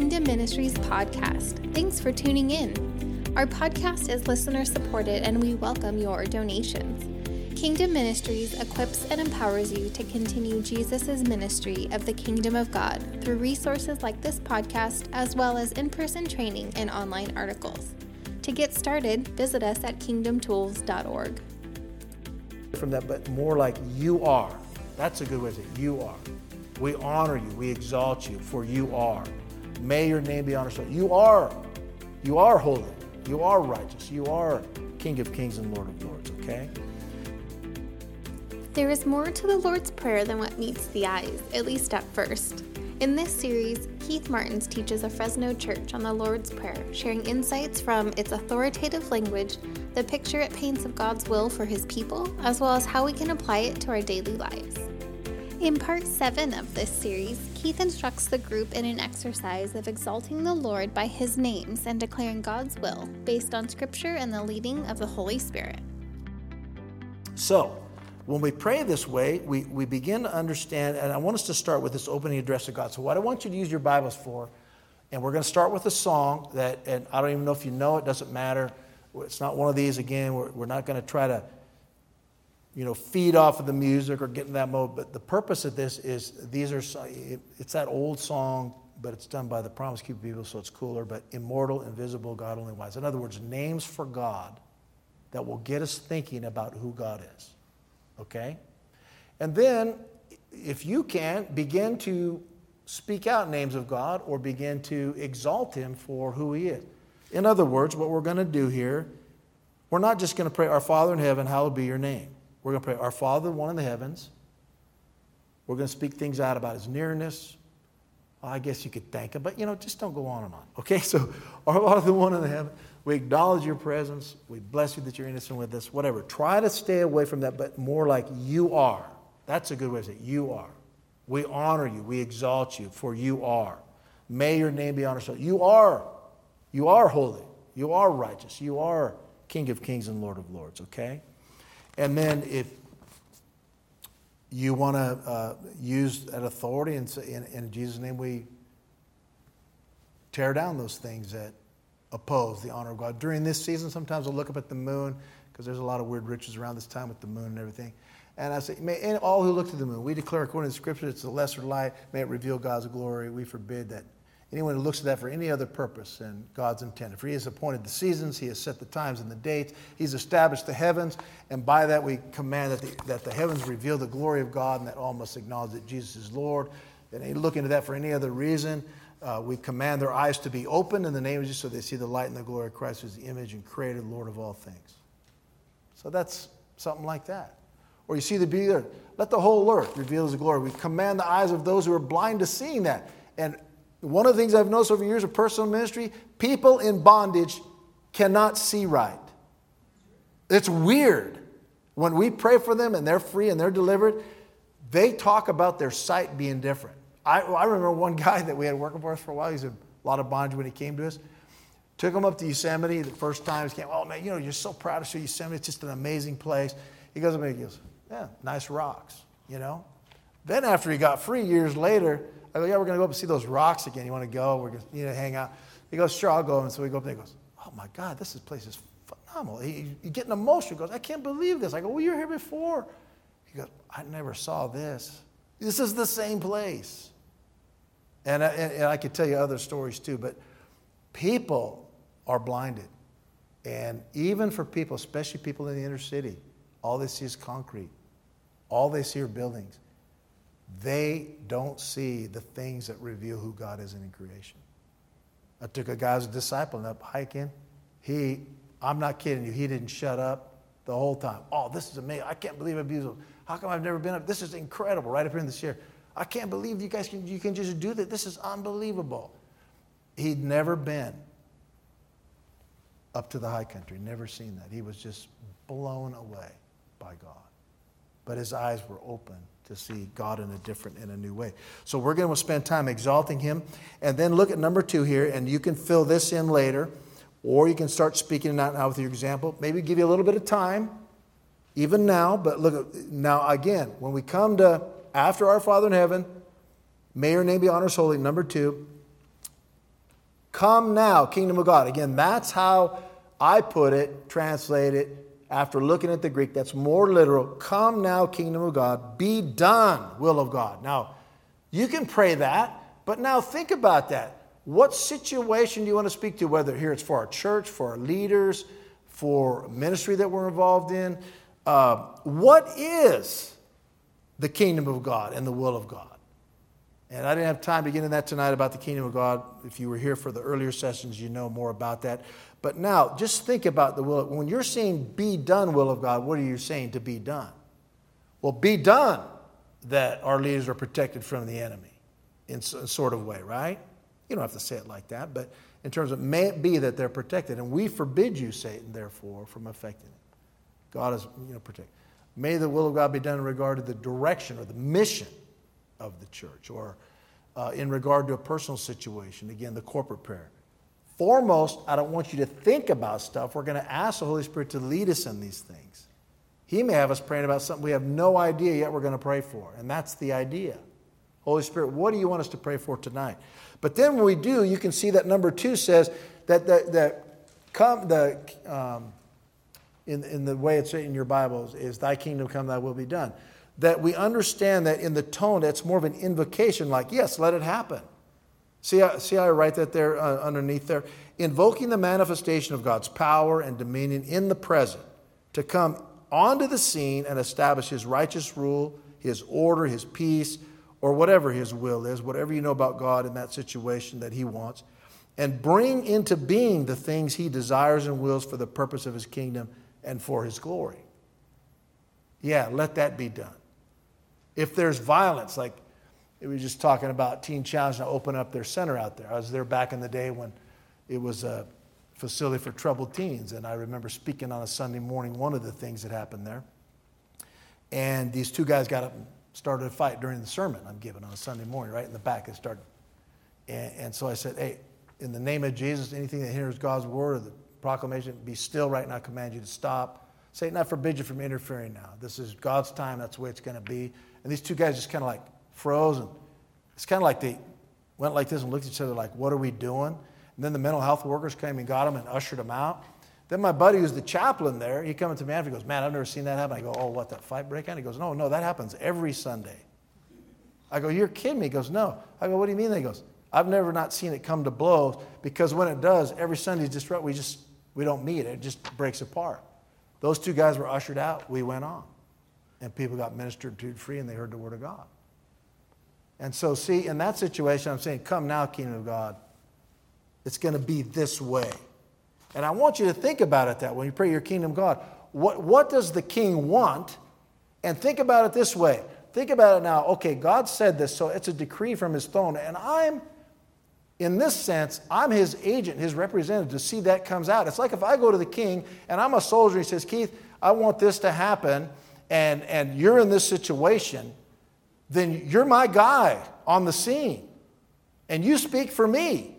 Kingdom Ministries podcast. Thanks for tuning in. Our podcast is listener supported and we welcome your donations. Kingdom Ministries equips and empowers you to continue Jesus' ministry of the kingdom of God through resources like this podcast, as well as in person training and online articles. To get started, visit us at kingdomtools.org. From that, but more like you are. That's a good way to say. You are. We honor you. We exalt you, for you are. May your name be honored. You are. You are holy. You are righteous. You are King of kings and Lord of lords, okay? There is more to the Lord's Prayer than what meets the eyes, at least at first. In this series, Keith Martins teaches a Fresno church on the Lord's Prayer, sharing insights from its authoritative language, the picture it paints of God's will for his people, as well as how we can apply it to our daily lives. In part 7 of this series, Keith instructs the group in an exercise of exalting the Lord by his names and declaring God's will based on Scripture and the leading of the Holy Spirit. So, when we pray this way, we, we begin to understand, and I want us to start with this opening address of God. So, what I want you to use your Bibles for, and we're going to start with a song that, and I don't even know if you know it, doesn't matter. It's not one of these, again, we're, we're not going to try to you know, feed off of the music or get in that mode. But the purpose of this is these are, it's that old song, but it's done by the Promise Keeper people, so it's cooler. But immortal, invisible, God only wise. In other words, names for God that will get us thinking about who God is. Okay? And then, if you can, begin to speak out names of God or begin to exalt Him for who He is. In other words, what we're going to do here, we're not just going to pray, Our Father in heaven, hallowed be your name. We're going to pray, Our Father, the one in the heavens. We're going to speak things out about his nearness. I guess you could thank him, but you know, just don't go on and on. Okay, so our Father, the one in the heaven, we acknowledge your presence. We bless you that you're innocent with us, whatever. Try to stay away from that, but more like you are. That's a good way to say it. You are. We honor you. We exalt you, for you are. May your name be honored. So you are. You are holy. You are righteous. You are King of kings and Lord of lords, okay? And then if you want to uh, use that authority and say, in, in Jesus' name we tear down those things that oppose the honor of God. During this season, sometimes I'll look up at the moon because there's a lot of weird rituals around this time with the moon and everything. And I say, may all who look to the moon, we declare according to the scripture, it's the lesser light, may it reveal God's glory. We forbid that Anyone who looks at that for any other purpose than God's intended. For he has appointed the seasons, he has set the times and the dates, he's established the heavens, and by that we command that the, that the heavens reveal the glory of God and that all must acknowledge that Jesus is Lord. And they look into that for any other reason. Uh, we command their eyes to be opened in the name of Jesus so they see the light and the glory of Christ, who's the image and created Lord of all things. So that's something like that. Or you see the beauty there. Let the whole earth reveal his glory. We command the eyes of those who are blind to seeing that. And one of the things I've noticed over years of personal ministry people in bondage cannot see right. It's weird. When we pray for them and they're free and they're delivered, they talk about their sight being different. I, I remember one guy that we had working for us for a while. He's a lot of bondage when he came to us. Took him up to Yosemite the first time. He came, oh man, you know, you're so proud to see Yosemite. It's just an amazing place. He goes up and he goes, yeah, nice rocks, you know. Then after he got free years later, I go, yeah, we're going to go up and see those rocks again. You want to go? We're going to hang out. He goes, sure, I'll go. And so we go up there. He goes, oh my God, this is, place is phenomenal. He, he getting emotional. He goes, I can't believe this. I go, well, you were here before. He goes, I never saw this. This is the same place. And, uh, and, and I could tell you other stories too, but people are blinded. And even for people, especially people in the inner city, all they see is concrete. All they see are buildings they don't see the things that reveal who God is in creation. I took a guy as a disciple up hiking. He, I'm not kidding you, he didn't shut up the whole time. Oh, this is amazing. I can't believe I'm How come I've never been up? This is incredible, right up here in the chair. I can't believe you guys can, you can just do that. This is unbelievable. He'd never been up to the high country, never seen that. He was just blown away by God. But his eyes were open to see God in a different, in a new way. So we're going to spend time exalting Him. And then look at number two here, and you can fill this in later, or you can start speaking it out now with your example. Maybe give you a little bit of time, even now. But look, now again, when we come to after our Father in heaven, may your name be honored holy. Number two, Come now, kingdom of God. Again, that's how I put it, translate it, after looking at the Greek. That's more literal. Come now, kingdom of God. Be done, will of God. Now, you can pray that, but now think about that. What situation do you want to speak to? Whether here it's for our church, for our leaders, for ministry that we're involved in. Uh, what is the kingdom of God and the will of God? And I didn't have time to get into that tonight about the kingdom of God. If you were here for the earlier sessions, you know more about that. But now, just think about the will. When you're saying be done, will of God, what are you saying to be done? Well, be done that our leaders are protected from the enemy in a sort of way, right? You don't have to say it like that, but in terms of may it be that they're protected. And we forbid you, Satan, therefore, from affecting it. God is, you know, protect. May the will of God be done in regard to the direction or the mission of the church or uh, in regard to a personal situation. Again, the corporate prayer. Foremost, I don't want you to think about stuff. We're going to ask the Holy Spirit to lead us in these things. He may have us praying about something we have no idea yet we're going to pray for. And that's the idea. Holy Spirit, what do you want us to pray for tonight? But then when we do, you can see that number two says that the, the, come, the um, in, in the way it's in your Bibles, is thy kingdom come, thy will be done. That we understand that in the tone, that's more of an invocation, like, yes, let it happen. See how, see how I write that there uh, underneath there? Invoking the manifestation of God's power and dominion in the present to come onto the scene and establish his righteous rule, his order, his peace, or whatever his will is, whatever you know about God in that situation that he wants, and bring into being the things he desires and wills for the purpose of his kingdom and for his glory. Yeah, let that be done. If there's violence, like we were just talking about Teen Challenge to open up their center out there. I was there back in the day when it was a facility for troubled teens, and I remember speaking on a Sunday morning, one of the things that happened there. And these two guys got up and started a fight during the sermon I'm giving on a Sunday morning, right in the back. It started. And, and so I said, hey, in the name of Jesus, anything that hinders God's word or the proclamation, be still right now. I command you to stop. Satan, I forbid you from interfering now. This is God's time. That's the way it's going to be. And these two guys just kind of like froze. And it's kind of like they went like this and looked at each other like, what are we doing? And then the mental health workers came and got them and ushered them out. Then my buddy, who's the chaplain there, he comes to me after. He goes, "Man, I've never seen that happen." I go, "Oh, what that fight break out?" He goes, "No, no, that happens every Sunday." I go, "You're kidding me?" He goes, "No." I go, "What do you mean?" He goes, "I've never not seen it come to blows because when it does, every Sunday disrupt. We just we don't meet. It just breaks apart." Those two guys were ushered out. We went on, and people got ministered to free, and they heard the word of God. And so, see, in that situation, I'm saying, "Come now, kingdom of God." It's going to be this way. And I want you to think about it that when you pray your kingdom God. What, what does the king want? And think about it this way. Think about it now. Okay, God said this, so it's a decree from his throne. And I'm, in this sense, I'm his agent, his representative to see that comes out. It's like if I go to the king and I'm a soldier, he says, Keith, I want this to happen, and, and you're in this situation, then you're my guy on the scene. And you speak for me.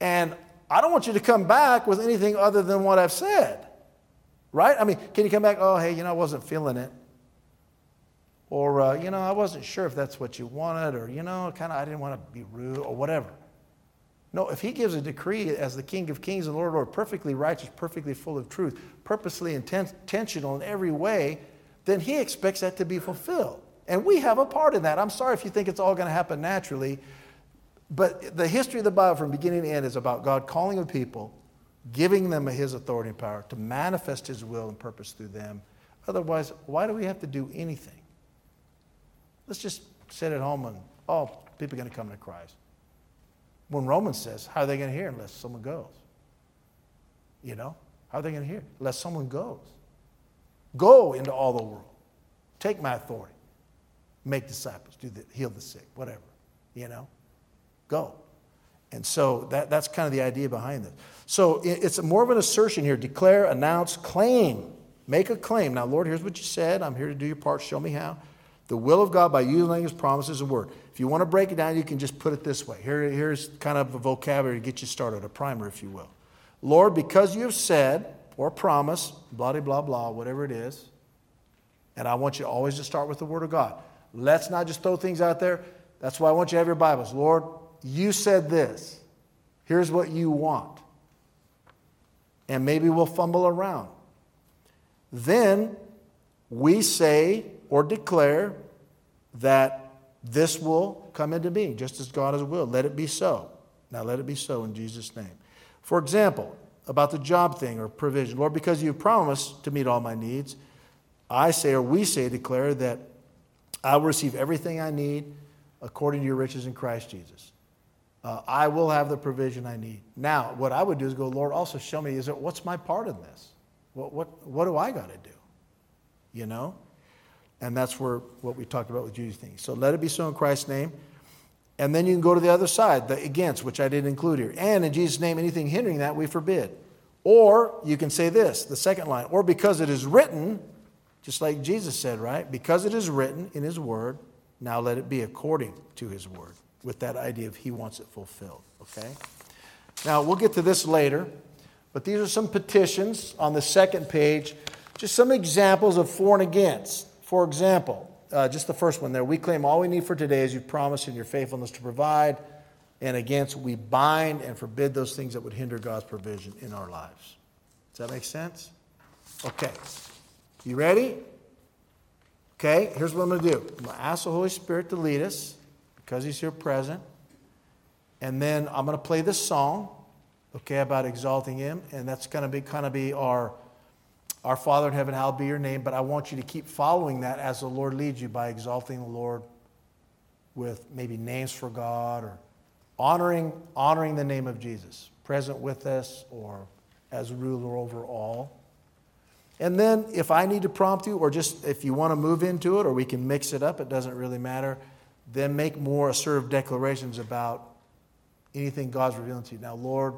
And I don't want you to come back with anything other than what I've said. Right? I mean, can you come back, oh, hey, you know, I wasn't feeling it. Or, uh, you know, I wasn't sure if that's what you wanted, or, you know, kind of, I didn't want to be rude, or whatever. No, if he gives a decree as the King of Kings and Lord of Lords, perfectly righteous, perfectly full of truth, purposely intentional in every way, then he expects that to be fulfilled. And we have a part in that. I'm sorry if you think it's all going to happen naturally. But the history of the Bible from beginning to end is about God calling a people, giving them his authority and power to manifest his will and purpose through them. Otherwise, why do we have to do anything? Let's just sit at home and, oh, people are going to come to Christ. When Romans says, how are they going to hear unless someone goes? You know, how are they going to hear? Unless someone goes. Go into all the world. Take my authority. Make disciples. Do the, heal the sick, whatever. You know? Go. And so that, that's kind of the idea behind this. So it's more of an assertion here declare, announce, claim. Make a claim. Now, Lord, here's what you said. I'm here to do your part. Show me how. The will of God by using his promises and word. If you want to break it down, you can just put it this way. Here, here's kind of a vocabulary to get you started, a primer, if you will. Lord, because you have said or promise, blah, blah, blah, whatever it is, and I want you always to start with the word of God. Let's not just throw things out there. That's why I want you to have your Bibles. Lord, you said this. Here's what you want. And maybe we'll fumble around. Then we say or declare that this will come into being, just as God has willed. Let it be so. Now let it be so in Jesus' name. For example, about the job thing or provision, Lord, because you promised to meet all my needs, I say or we say, declare that I will receive everything I need according to your riches in Christ Jesus. Uh, I will have the provision I need. Now, what I would do is go, Lord, also show me, is it, what's my part in this? What, what, what do I got to do? You know? And that's where what we talked about with Jesus thing. So let it be so in Christ's name. And then you can go to the other side, the against, which I didn't include here. And in Jesus' name, anything hindering that, we forbid. Or you can say this, the second line, or because it is written, just like Jesus said, right? Because it is written in his word, now let it be according to his word, with that idea of he wants it fulfilled, okay? Now, we'll get to this later, but these are some petitions on the second page, just some examples of for and against. For example, uh, just the first one there, we claim all we need for today as you promised in your faithfulness to provide, and against we bind and forbid those things that would hinder God's provision in our lives. Does that make sense? Okay. You ready? Okay, here's what I'm going to do I'm going to ask the Holy Spirit to lead us because He's here present. And then I'm going to play this song, okay, about exalting Him. And that's going to be kind of be our, our Father in heaven, hallowed be your name. But I want you to keep following that as the Lord leads you by exalting the Lord with maybe names for God or honoring, honoring the name of Jesus, present with us or as ruler over all. And then if I need to prompt you, or just if you want to move into it, or we can mix it up, it doesn't really matter, then make more assertive declarations about anything God's revealing to you. Now, Lord,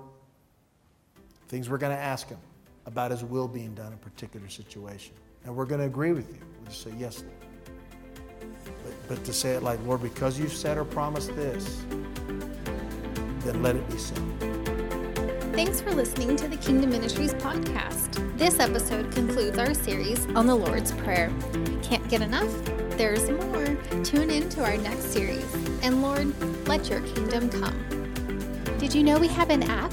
things we're going to ask Him about His will being done in a particular situation. And we're going to agree with you. We'll just say, Yes, Lord. But, but to say it like, Lord, because you've said or promised this, then let it be so. Thanks for listening to the Kingdom Ministries podcast. This episode concludes our series on the Lord's Prayer. Can't get enough? There's more. Tune in to our next series. And Lord, let your kingdom come. Did you know we have an app?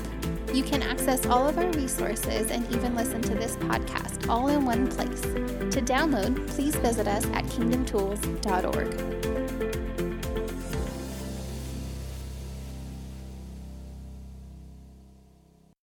You can access all of our resources and even listen to this podcast all in one place. To download, please visit us at kingdomtools.org.